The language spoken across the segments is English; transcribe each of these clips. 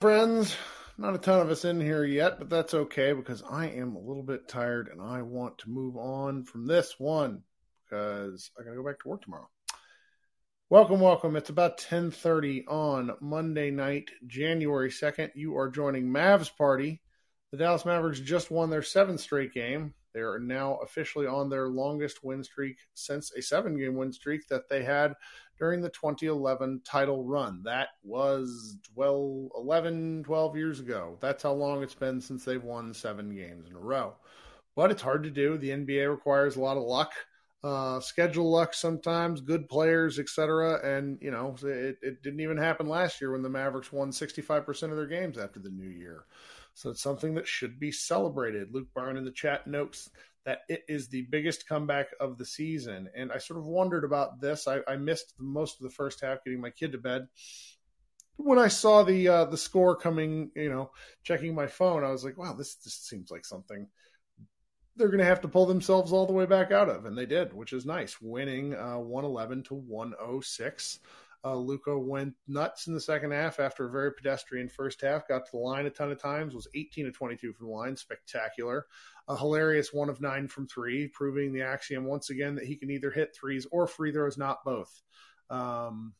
friends. Not a ton of us in here yet, but that's okay because I am a little bit tired and I want to move on from this one because I got to go back to work tomorrow. Welcome, welcome. It's about 10:30 on Monday night, January 2nd. You are joining Mavs Party. The Dallas Mavericks just won their seventh straight game. They are now officially on their longest win streak since a seven-game win streak that they had during the 2011 title run. That was 12, 11, 12 years ago. That's how long it's been since they've won seven games in a row. But it's hard to do. The NBA requires a lot of luck, uh, schedule luck sometimes, good players, etc. And, you know, it, it didn't even happen last year when the Mavericks won 65% of their games after the new year. So it's something that should be celebrated. Luke Byrne in the chat notes that it is the biggest comeback of the season. And I sort of wondered about this. I, I missed most of the first half getting my kid to bed. When I saw the uh, the score coming, you know, checking my phone, I was like, "Wow, this this seems like something they're going to have to pull themselves all the way back out of," and they did, which is nice, winning uh, 111 to 106. Uh, Luka went nuts in the second half after a very pedestrian first half. Got to the line a ton of times. Was 18 to 22 from the line. Spectacular. A hilarious one of nine from three, proving the axiom once again that he can either hit threes or free throws, not both. Um,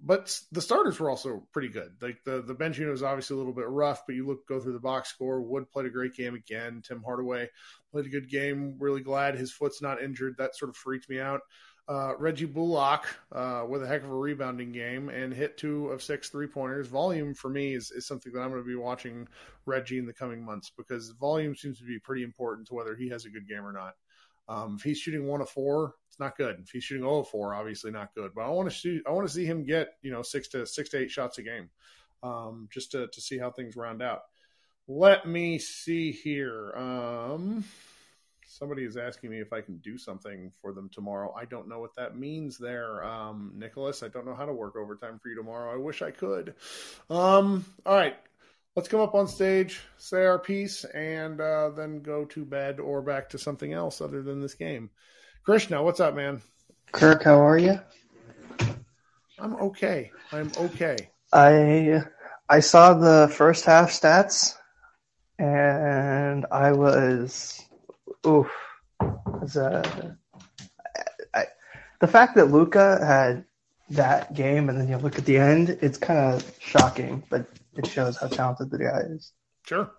but the starters were also pretty good. Like the the bench unit was obviously a little bit rough, but you look go through the box score. Wood played a great game again. Tim Hardaway played a good game. Really glad his foot's not injured. That sort of freaked me out. Uh, Reggie Bullock uh, with a heck of a rebounding game and hit two of six three pointers. Volume for me is, is something that I'm going to be watching Reggie in the coming months because volume seems to be pretty important to whether he has a good game or not. Um, if he's shooting one of four, it's not good. If he's shooting 0 of four, obviously not good. But I want to see I want to see him get you know six to six to eight shots a game, um, just to to see how things round out. Let me see here. Um, somebody is asking me if I can do something for them tomorrow. I don't know what that means there, um, Nicholas. I don't know how to work overtime for you tomorrow. I wish I could. Um, all right, let's come up on stage, say our piece, and uh, then go to bed or back to something else other than this game. Krishna, what's up, man? Kirk, how are you? I'm okay. I'm okay. I I saw the first half stats, and I was oof. Uh, the fact that Luka had that game and then you look at the end, it's kind of shocking, but it shows how talented the guy is. Sure.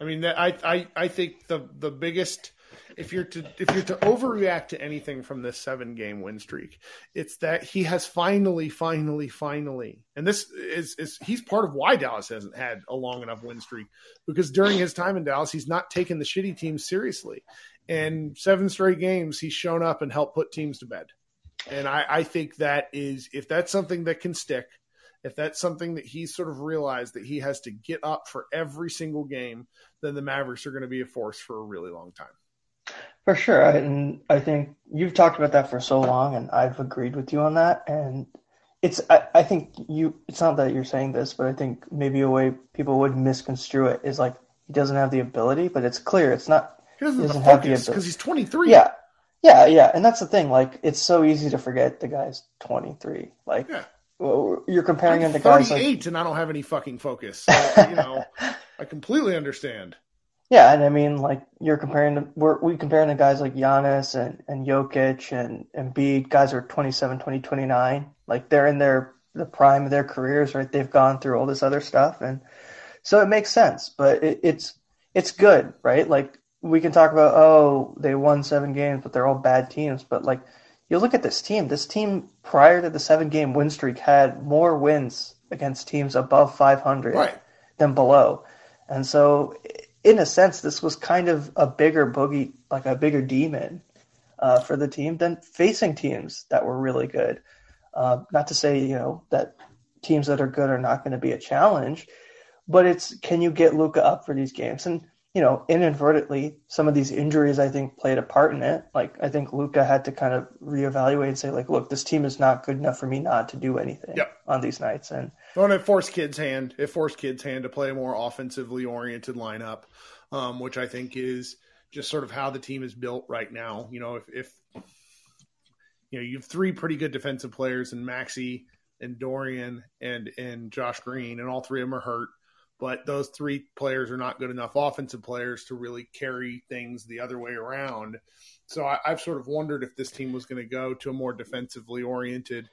I mean, I, I, I think the the biggest if you're to if you're to overreact to anything from this seven game win streak, it's that he has finally, finally, finally, and this is is he's part of why Dallas hasn't had a long enough win streak because during his time in Dallas, he's not taken the shitty teams seriously, and seven straight games he's shown up and helped put teams to bed, and I, I think that is if that's something that can stick. If that's something that he's sort of realized that he has to get up for every single game, then the Mavericks are going to be a force for a really long time. For sure, and I think you've talked about that for so long, and I've agreed with you on that. And it's, I, I think you, it's not that you're saying this, but I think maybe a way people would misconstrue it is like he doesn't have the ability, but it's clear it's not. He doesn't, he doesn't have the ability because he's 23. Yeah, yeah, yeah, and that's the thing. Like, it's so easy to forget the guy's 23. Like, yeah. well, you're comparing I'm him to guys like and I don't have any fucking focus. So, you know, I completely understand. Yeah, and I mean, like you're comparing, to, we're we comparing to guys like Giannis and and Jokic and and Embiid, guys are 27, 20, 29. Like they're in their the prime of their careers, right? They've gone through all this other stuff, and so it makes sense. But it, it's it's good, right? Like we can talk about, oh, they won seven games, but they're all bad teams. But like you look at this team, this team prior to the seven game win streak had more wins against teams above 500 right. than below, and so in a sense, this was kind of a bigger boogie, like a bigger demon uh, for the team than facing teams that were really good. Uh, not to say, you know, that teams that are good are not going to be a challenge, but it's can you get Luka up for these games? And you know, inadvertently, some of these injuries I think played a part in it. Like I think Luka had to kind of reevaluate and say, like, look, this team is not good enough for me not to do anything yep. on these nights. And well, it forced Kidd's hand. It forced Kidd's hand to play a more offensively oriented lineup, um, which I think is just sort of how the team is built right now. You know, if, if you know you have three pretty good defensive players and Maxi and Dorian and and Josh Green, and all three of them are hurt but those three players are not good enough offensive players to really carry things the other way around. So I, have sort of wondered if this team was going to go to a more defensively oriented,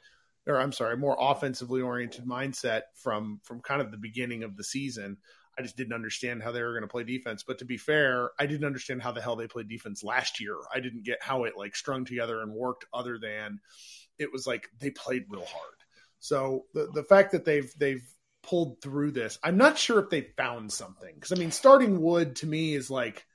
or I'm sorry, more offensively oriented mindset from from kind of the beginning of the season. I just didn't understand how they were going to play defense. But to be fair, I didn't understand how the hell they played defense last year. I didn't get how it like strung together and worked other than it was like they played real hard. So the the fact that they've they've pulled through this, I'm not sure if they found something. Because I mean, starting Wood to me is like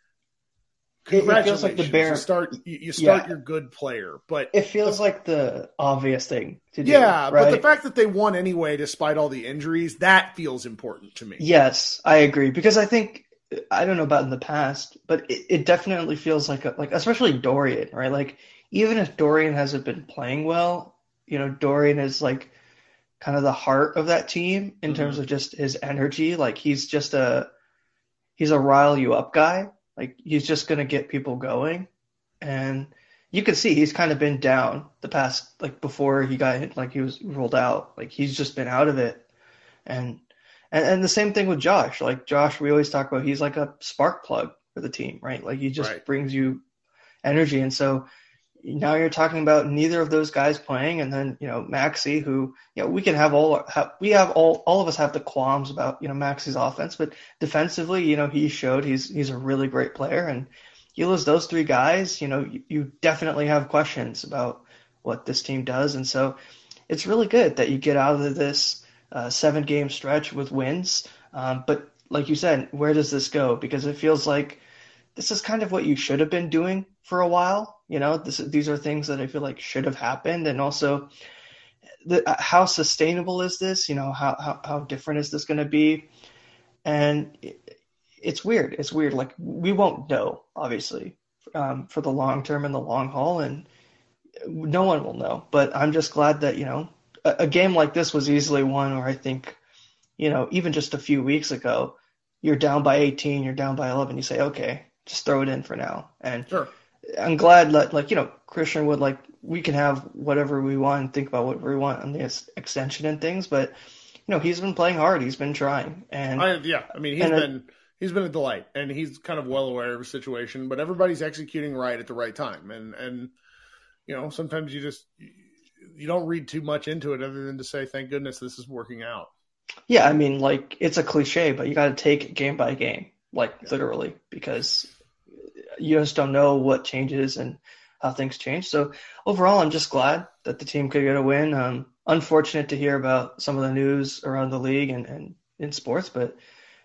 congratulations. It, like the bare, you start you, start yeah. your good player, but it feels the, like the obvious thing to do. Yeah, right? but the fact that they won anyway, despite all the injuries, that feels important to me. Yes, I agree because I think I don't know about in the past, but it, it definitely feels like a, like especially Dorian, right? Like even if Dorian hasn't been playing well, you know, Dorian is like kind of the heart of that team in mm-hmm. terms of just his energy. Like he's just a he's a rile you up guy. Like he's just gonna get people going, and you can see he's kind of been down the past like before he got like he was rolled out. Like he's just been out of it, and and and the same thing with Josh. Like Josh, we always talk about he's like a spark plug for the team, right? Like he just right. brings you energy, and so now you're talking about neither of those guys playing, and then you know Maxi, who you know we can have all have, we have all all of us have the qualms about you know Maxi's offense, but defensively, you know he showed he's he's a really great player, and you lose those three guys, you know you, you definitely have questions about what this team does, and so it's really good that you get out of this uh, seven game stretch with wins, um, but like you said, where does this go? Because it feels like this is kind of what you should have been doing for a while. You know, this, these are things that I feel like should have happened, and also, the, uh, how sustainable is this? You know, how how, how different is this going to be? And it, it's weird. It's weird. Like we won't know, obviously, um, for the long term and the long haul, and no one will know. But I'm just glad that you know a, a game like this was easily one where I think, you know, even just a few weeks ago, you're down by 18, you're down by 11, you say, okay, just throw it in for now. And sure. I'm glad that like you know Christian Wood like we can have whatever we want and think about whatever we want on the extension and things, but you know he's been playing hard. He's been trying, and I, yeah, I mean he's been. A, he's been a delight, and he's kind of well aware of the situation. But everybody's executing right at the right time, and and you know sometimes you just you don't read too much into it other than to say thank goodness this is working out. Yeah, I mean like it's a cliche, but you got to take it game by game, like yeah. literally, because you just don't know what changes and how things change. So overall, I'm just glad that the team could get a win. Um, unfortunate to hear about some of the news around the league and, and in sports, but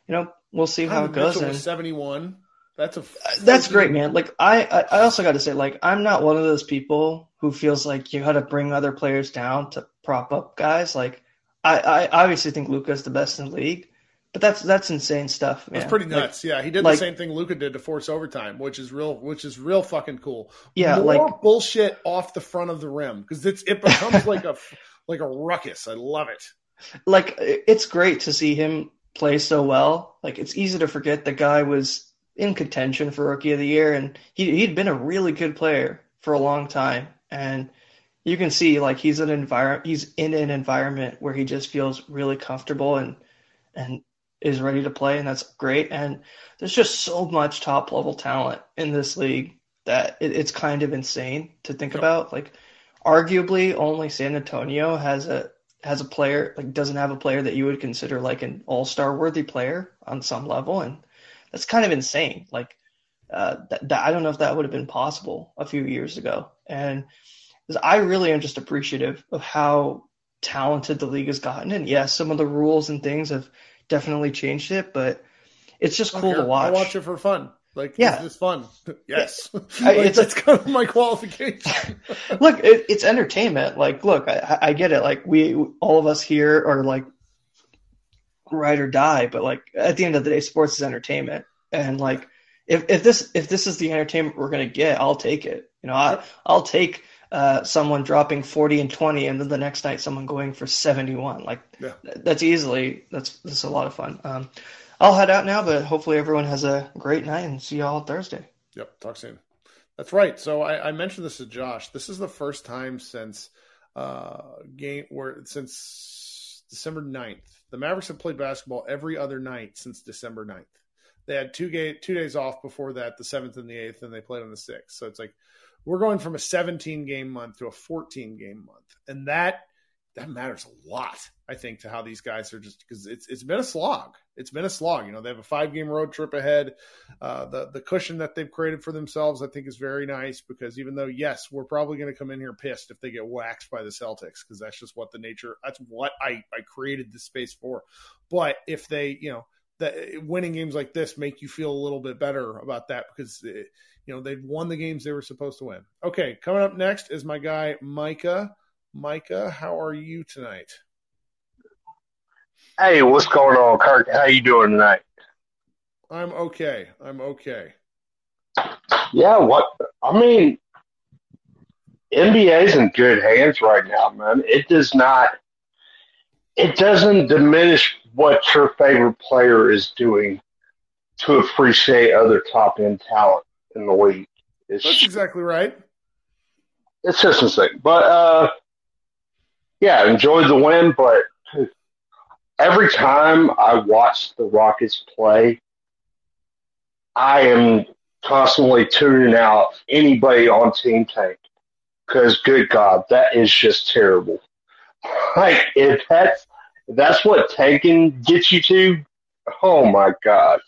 you know we'll see how it goes. And 71. That's a that's great, man. Like I, I also got to say, like I'm not one of those people who feels like you got to bring other players down to prop up guys. Like I, I obviously think Luka's the best in the league, but that's that's insane stuff, man. That's pretty nuts. Like, yeah, he did like, the same thing Luka did to force overtime, which is real, which is real fucking cool. Yeah, More like bullshit off the front of the rim because it's it becomes like a like a ruckus. I love it. Like it's great to see him play so well. Like it's easy to forget the guy was in contention for rookie of the year, and he he'd been a really good player for a long time, and you can see like he's an environment he's in an environment where he just feels really comfortable and and is ready to play, and that's great. And there's just so much top level talent in this league that it, it's kind of insane to think yep. about. Like, arguably, only San Antonio has a has a player like doesn't have a player that you would consider like an all star worthy player on some level, and that's kind of insane. Like, uh, that, that I don't know if that would have been possible a few years ago, and I really am just appreciative of how talented the league has gotten. And yes, some of the rules and things have definitely changed it, but it's just cool to watch. I watch it for fun. Like, yeah, it's fun. Yes, like, it's that's kind of my qualification. look, it, it's entertainment. Like, look, I, I get it. Like, we all of us here are like ride or die, but like at the end of the day, sports is entertainment, and like if if this if this is the entertainment we're gonna get, I'll take it. You know, I I'll take uh, someone dropping 40 and 20 and then the next night someone going for 71 like yeah. that's easily that's that's a lot of fun. Um, i'll head out now but hopefully everyone has a great night and see you all thursday. Yep talk soon. That's right. So i, I mentioned this to josh. This is the first time since uh game where since december 9th The Mavericks have played basketball every other night since December 9th. They had two game, two days off before that, the seventh and the eighth, and they played on the sixth. So it's like we're going from a 17 game month to a 14 game month, and that that matters a lot, I think, to how these guys are just because it's it's been a slog. It's been a slog. You know, they have a five game road trip ahead. Uh, the the cushion that they've created for themselves, I think, is very nice because even though yes, we're probably going to come in here pissed if they get waxed by the Celtics because that's just what the nature. That's what I I created this space for. But if they, you know that winning games like this make you feel a little bit better about that because eh, you know they've won the games they were supposed to win. Okay, coming up next is my guy Micah. Micah, how are you tonight? Hey, what's going on, Kirk? How you doing tonight? I'm okay. I'm okay. Yeah, what I mean, NBA's in good hands right now, man. It does not it doesn't diminish what your favorite player is doing to appreciate other top end talent in the league. It's, That's exactly right. It's just insane. But uh, yeah, enjoyed the win, but every time I watch the Rockets play, I am constantly tuning out anybody on Team Tank because, good God, that is just terrible. Like if that's that's what tanking gets you to, oh my god.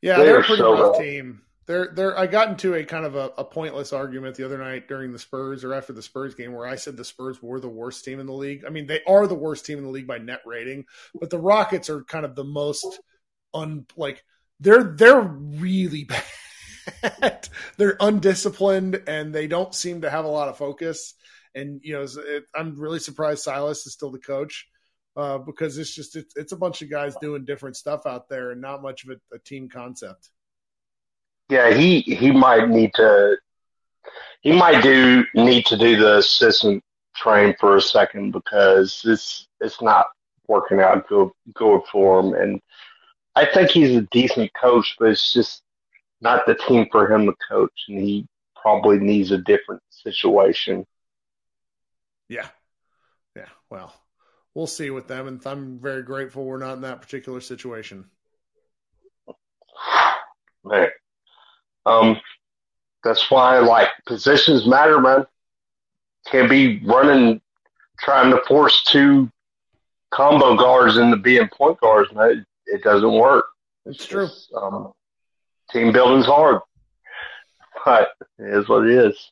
Yeah, they're, they're a pretty so rough bad. team. They're they're I got into a kind of a, a, pointless argument the other night during the Spurs or after the Spurs game where I said the Spurs were the worst team in the league. I mean, they are the worst team in the league by net rating, but the Rockets are kind of the most un like they're they're really bad. they're undisciplined and they don't seem to have a lot of focus. And you know, it, I'm really surprised Silas is still the coach uh, because it's just it's, it's a bunch of guys doing different stuff out there and not much of a, a team concept. Yeah, he he might need to he might do need to do the assistant train for a second because it's it's not working out good good for him and I think he's a decent coach, but it's just not the team for him to coach and he probably needs a different situation. Yeah. Yeah. Well, we'll see with them. And I'm very grateful we're not in that particular situation. Man, um, that's why like positions matter, man. Can't be running, trying to force two combo guards into being point guards, man. It, it doesn't work. It's, it's true. Just, um, team building's hard, but it is what it is.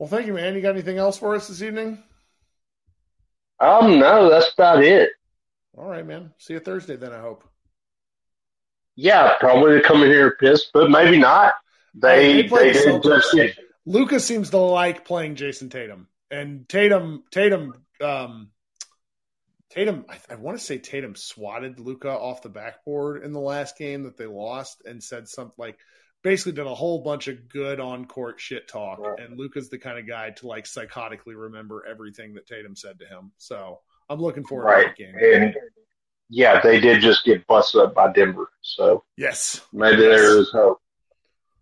Well, thank you, man. You got anything else for us this evening? Um, no, that's about it. All right, man. See you Thursday then. I hope. Yeah, probably come in here pissed, but maybe not. They they, they did just. Lucas seems to like playing Jayson Tatum, and Tatum Tatum um, Tatum. I, I want to say Tatum swatted Luka off the backboard in the last game that they lost, and said something like basically did a whole bunch of good on court shit talk. Right. And Luka's the kind of guy to like psychotically remember everything that Tatum said to him. So I'm looking forward right. to that game. And yeah, they did just get busted up by Denver. So yes, maybe yes. there is hope.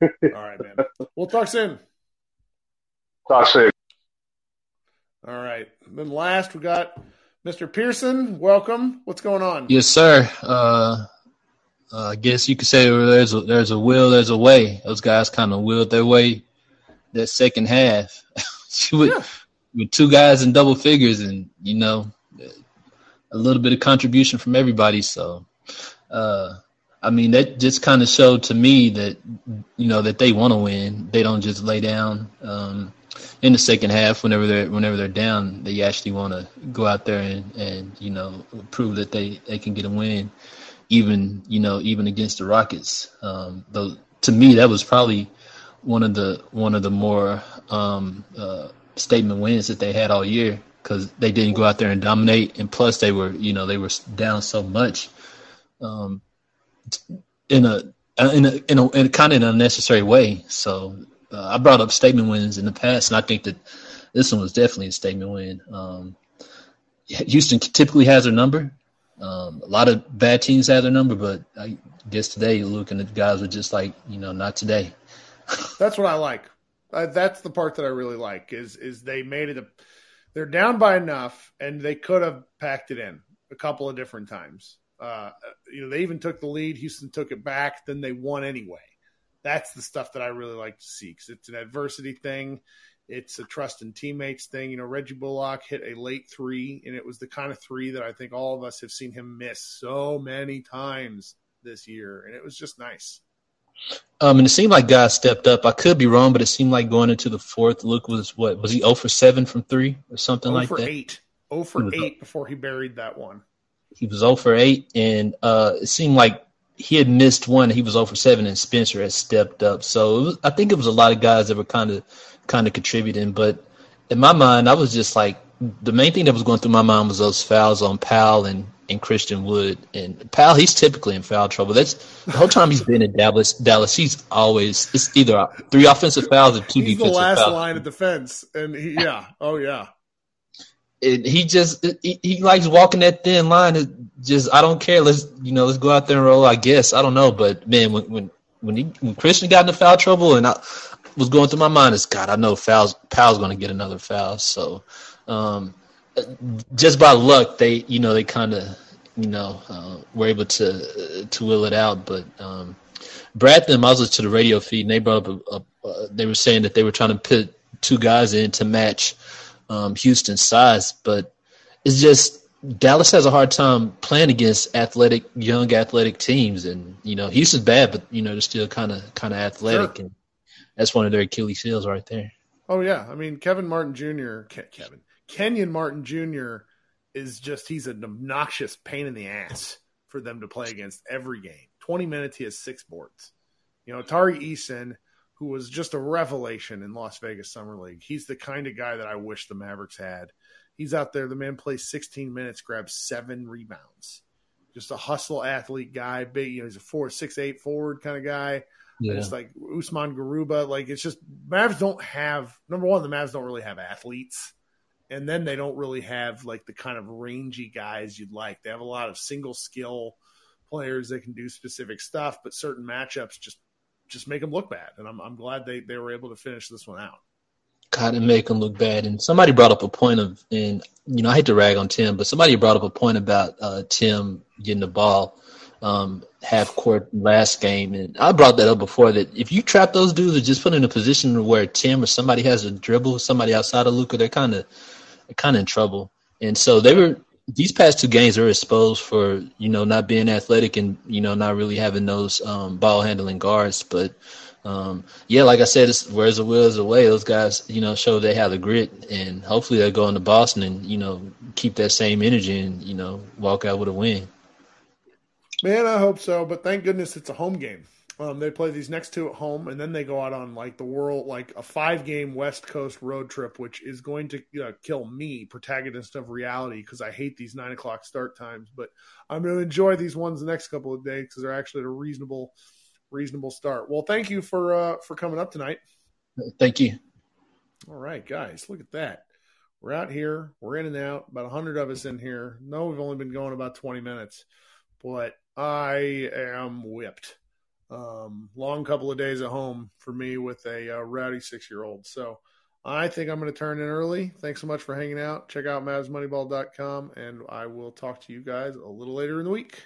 All right, man. We'll talk soon. Talk soon. All right. Then last we got Mr. Pearson. Welcome. What's going on? Yes, sir. Uh, uh, I guess you could say there's a, there's a will, there's a way. Those guys kind of willed their way that second half with, yeah. with two guys in double figures, and you know a little bit of contribution from everybody. So, uh, I mean, that just kind of showed to me that you know that they want to win. They don't just lay down um, in the second half whenever they're whenever they're down. They actually want to go out there and and you know prove that they they can get a win even you know even against the Rockets. Um, though to me that was probably one of the one of the more um, uh, statement wins that they had all year because they didn't go out there and dominate, and plus they were you know they were down so much um, in a in a in a, in a kind of an unnecessary way. So uh, I brought up statement wins in the past, and I think that this one was definitely a statement win. Um, Houston typically has their number. Um, a lot of bad teams have their number, but I guess today looking at guys were just like, you know, not today. that's what I like. Uh, that's the part that I really like is is they made it a they're down by enough, and they could have packed it in a couple of different times. Uh, you know, they even took the lead. Houston took it back, then they won anyway. That's the stuff that I really like to see because it's an adversity thing. It's a trust in teammates thing. You know, Reggie Bullock hit a late three, and it was the kind of three that I think all of us have seen him miss so many times this year, and it was just nice. Um, and it seemed like guys stepped up. I could be wrong, but it seemed like going into the fourth, Luke was what was he 0 for seven from three or something 0 like for that? Eight. 0 for eight before he buried that one. He was 0 for eight, and uh, it seemed like he had missed one. He was 0 for seven, and Spencer had stepped up. So was, I think it was a lot of guys that were kind of kind of contributing. But in my mind, I was just like the main thing that was going through my mind was those fouls on Powell and and Christian Wood. And Powell, he's typically in foul trouble. That's the whole time he's been in Dallas. Dallas, he's always it's either three offensive fouls or two he's defensive the last fouls. line of defense, and he, yeah, oh yeah. And he just he, he likes walking that thin line. It just I don't care. Let's you know let's go out there and roll. I guess I don't know, but man, when when when, he, when Christian got into foul trouble, and I was going through my mind is God, I know fouls Powell's going to get another foul. So um, just by luck, they you know they kind of you know uh, were able to to will it out. But um, Brad and I was listening to the radio feed, and they brought up a, a, a, they were saying that they were trying to put two guys in to match um, Houston's size, but it's just Dallas has a hard time playing against athletic, young athletic teams, and you know Houston's bad, but you know they're still kind of kind of athletic, Sure. and that's one of their Achilles heels right there. Oh yeah, I mean Kevin Martin Jr. Ke- Kevin Kenyon Martin Jr. is just he's an obnoxious pain in the ass for them to play against every game. Twenty minutes, he has six boards. You know, Tari Eason, who was just a revelation in Las Vegas Summer League. He's the kind of guy that I wish the Mavericks had. He's out there. The man plays 16 minutes, grabs seven rebounds. Just a hustle athlete guy. Big, you know, he's a four, six, eight forward kind of guy. Yeah, It's like Usman Garuba. Like it's just Mavs don't have number one. The Mavs don't really have athletes, and then they don't really have like the kind of rangy guys you'd like. They have a lot of single skill players that can do specific stuff, but certain matchups just just make them look bad. And I'm I'm glad they they were able to finish this one out. kind of make them look bad. And somebody brought up a point of, and you know, I hate to rag on Tim, but somebody brought up a point about uh, Tim getting the ball um, half court last game, and I brought that up before. That if you trap those dudes or just put in a position where Tim or somebody has a dribble, somebody outside of Luka, they're kind of kind of in trouble. And so they were these past two games are exposed for you know not being athletic and you know not really having those um, ball handling guards, but. Um, yeah, like I said, it's, where's the will is the way. Those guys, you know, show they have the grit, and hopefully they'll go into Boston and you know keep that same energy and you know walk out with a win. Man, I hope so. But thank goodness it's a home game. Um, they play these next two at home, and then they go out on like the world, like a five-game West Coast road trip, which is going to uh, kill me, protagonist of reality, because I hate these nine o'clock start times. But I'm going to enjoy these ones the next couple of days because they're actually a reasonable, reasonable start. Well, thank you for uh, for coming up tonight. Thank you. All right, guys, look at that. We're out here. We're in and out. About 100 of us in here. No, we've only been going about 20 minutes, but I am whipped. Um, long couple of days at home for me with a uh, rowdy six year old. So I think I'm going to turn in early. Thanks so much for hanging out. Check out MavsMoneyball.com, and I will talk to you guys a little later in the week.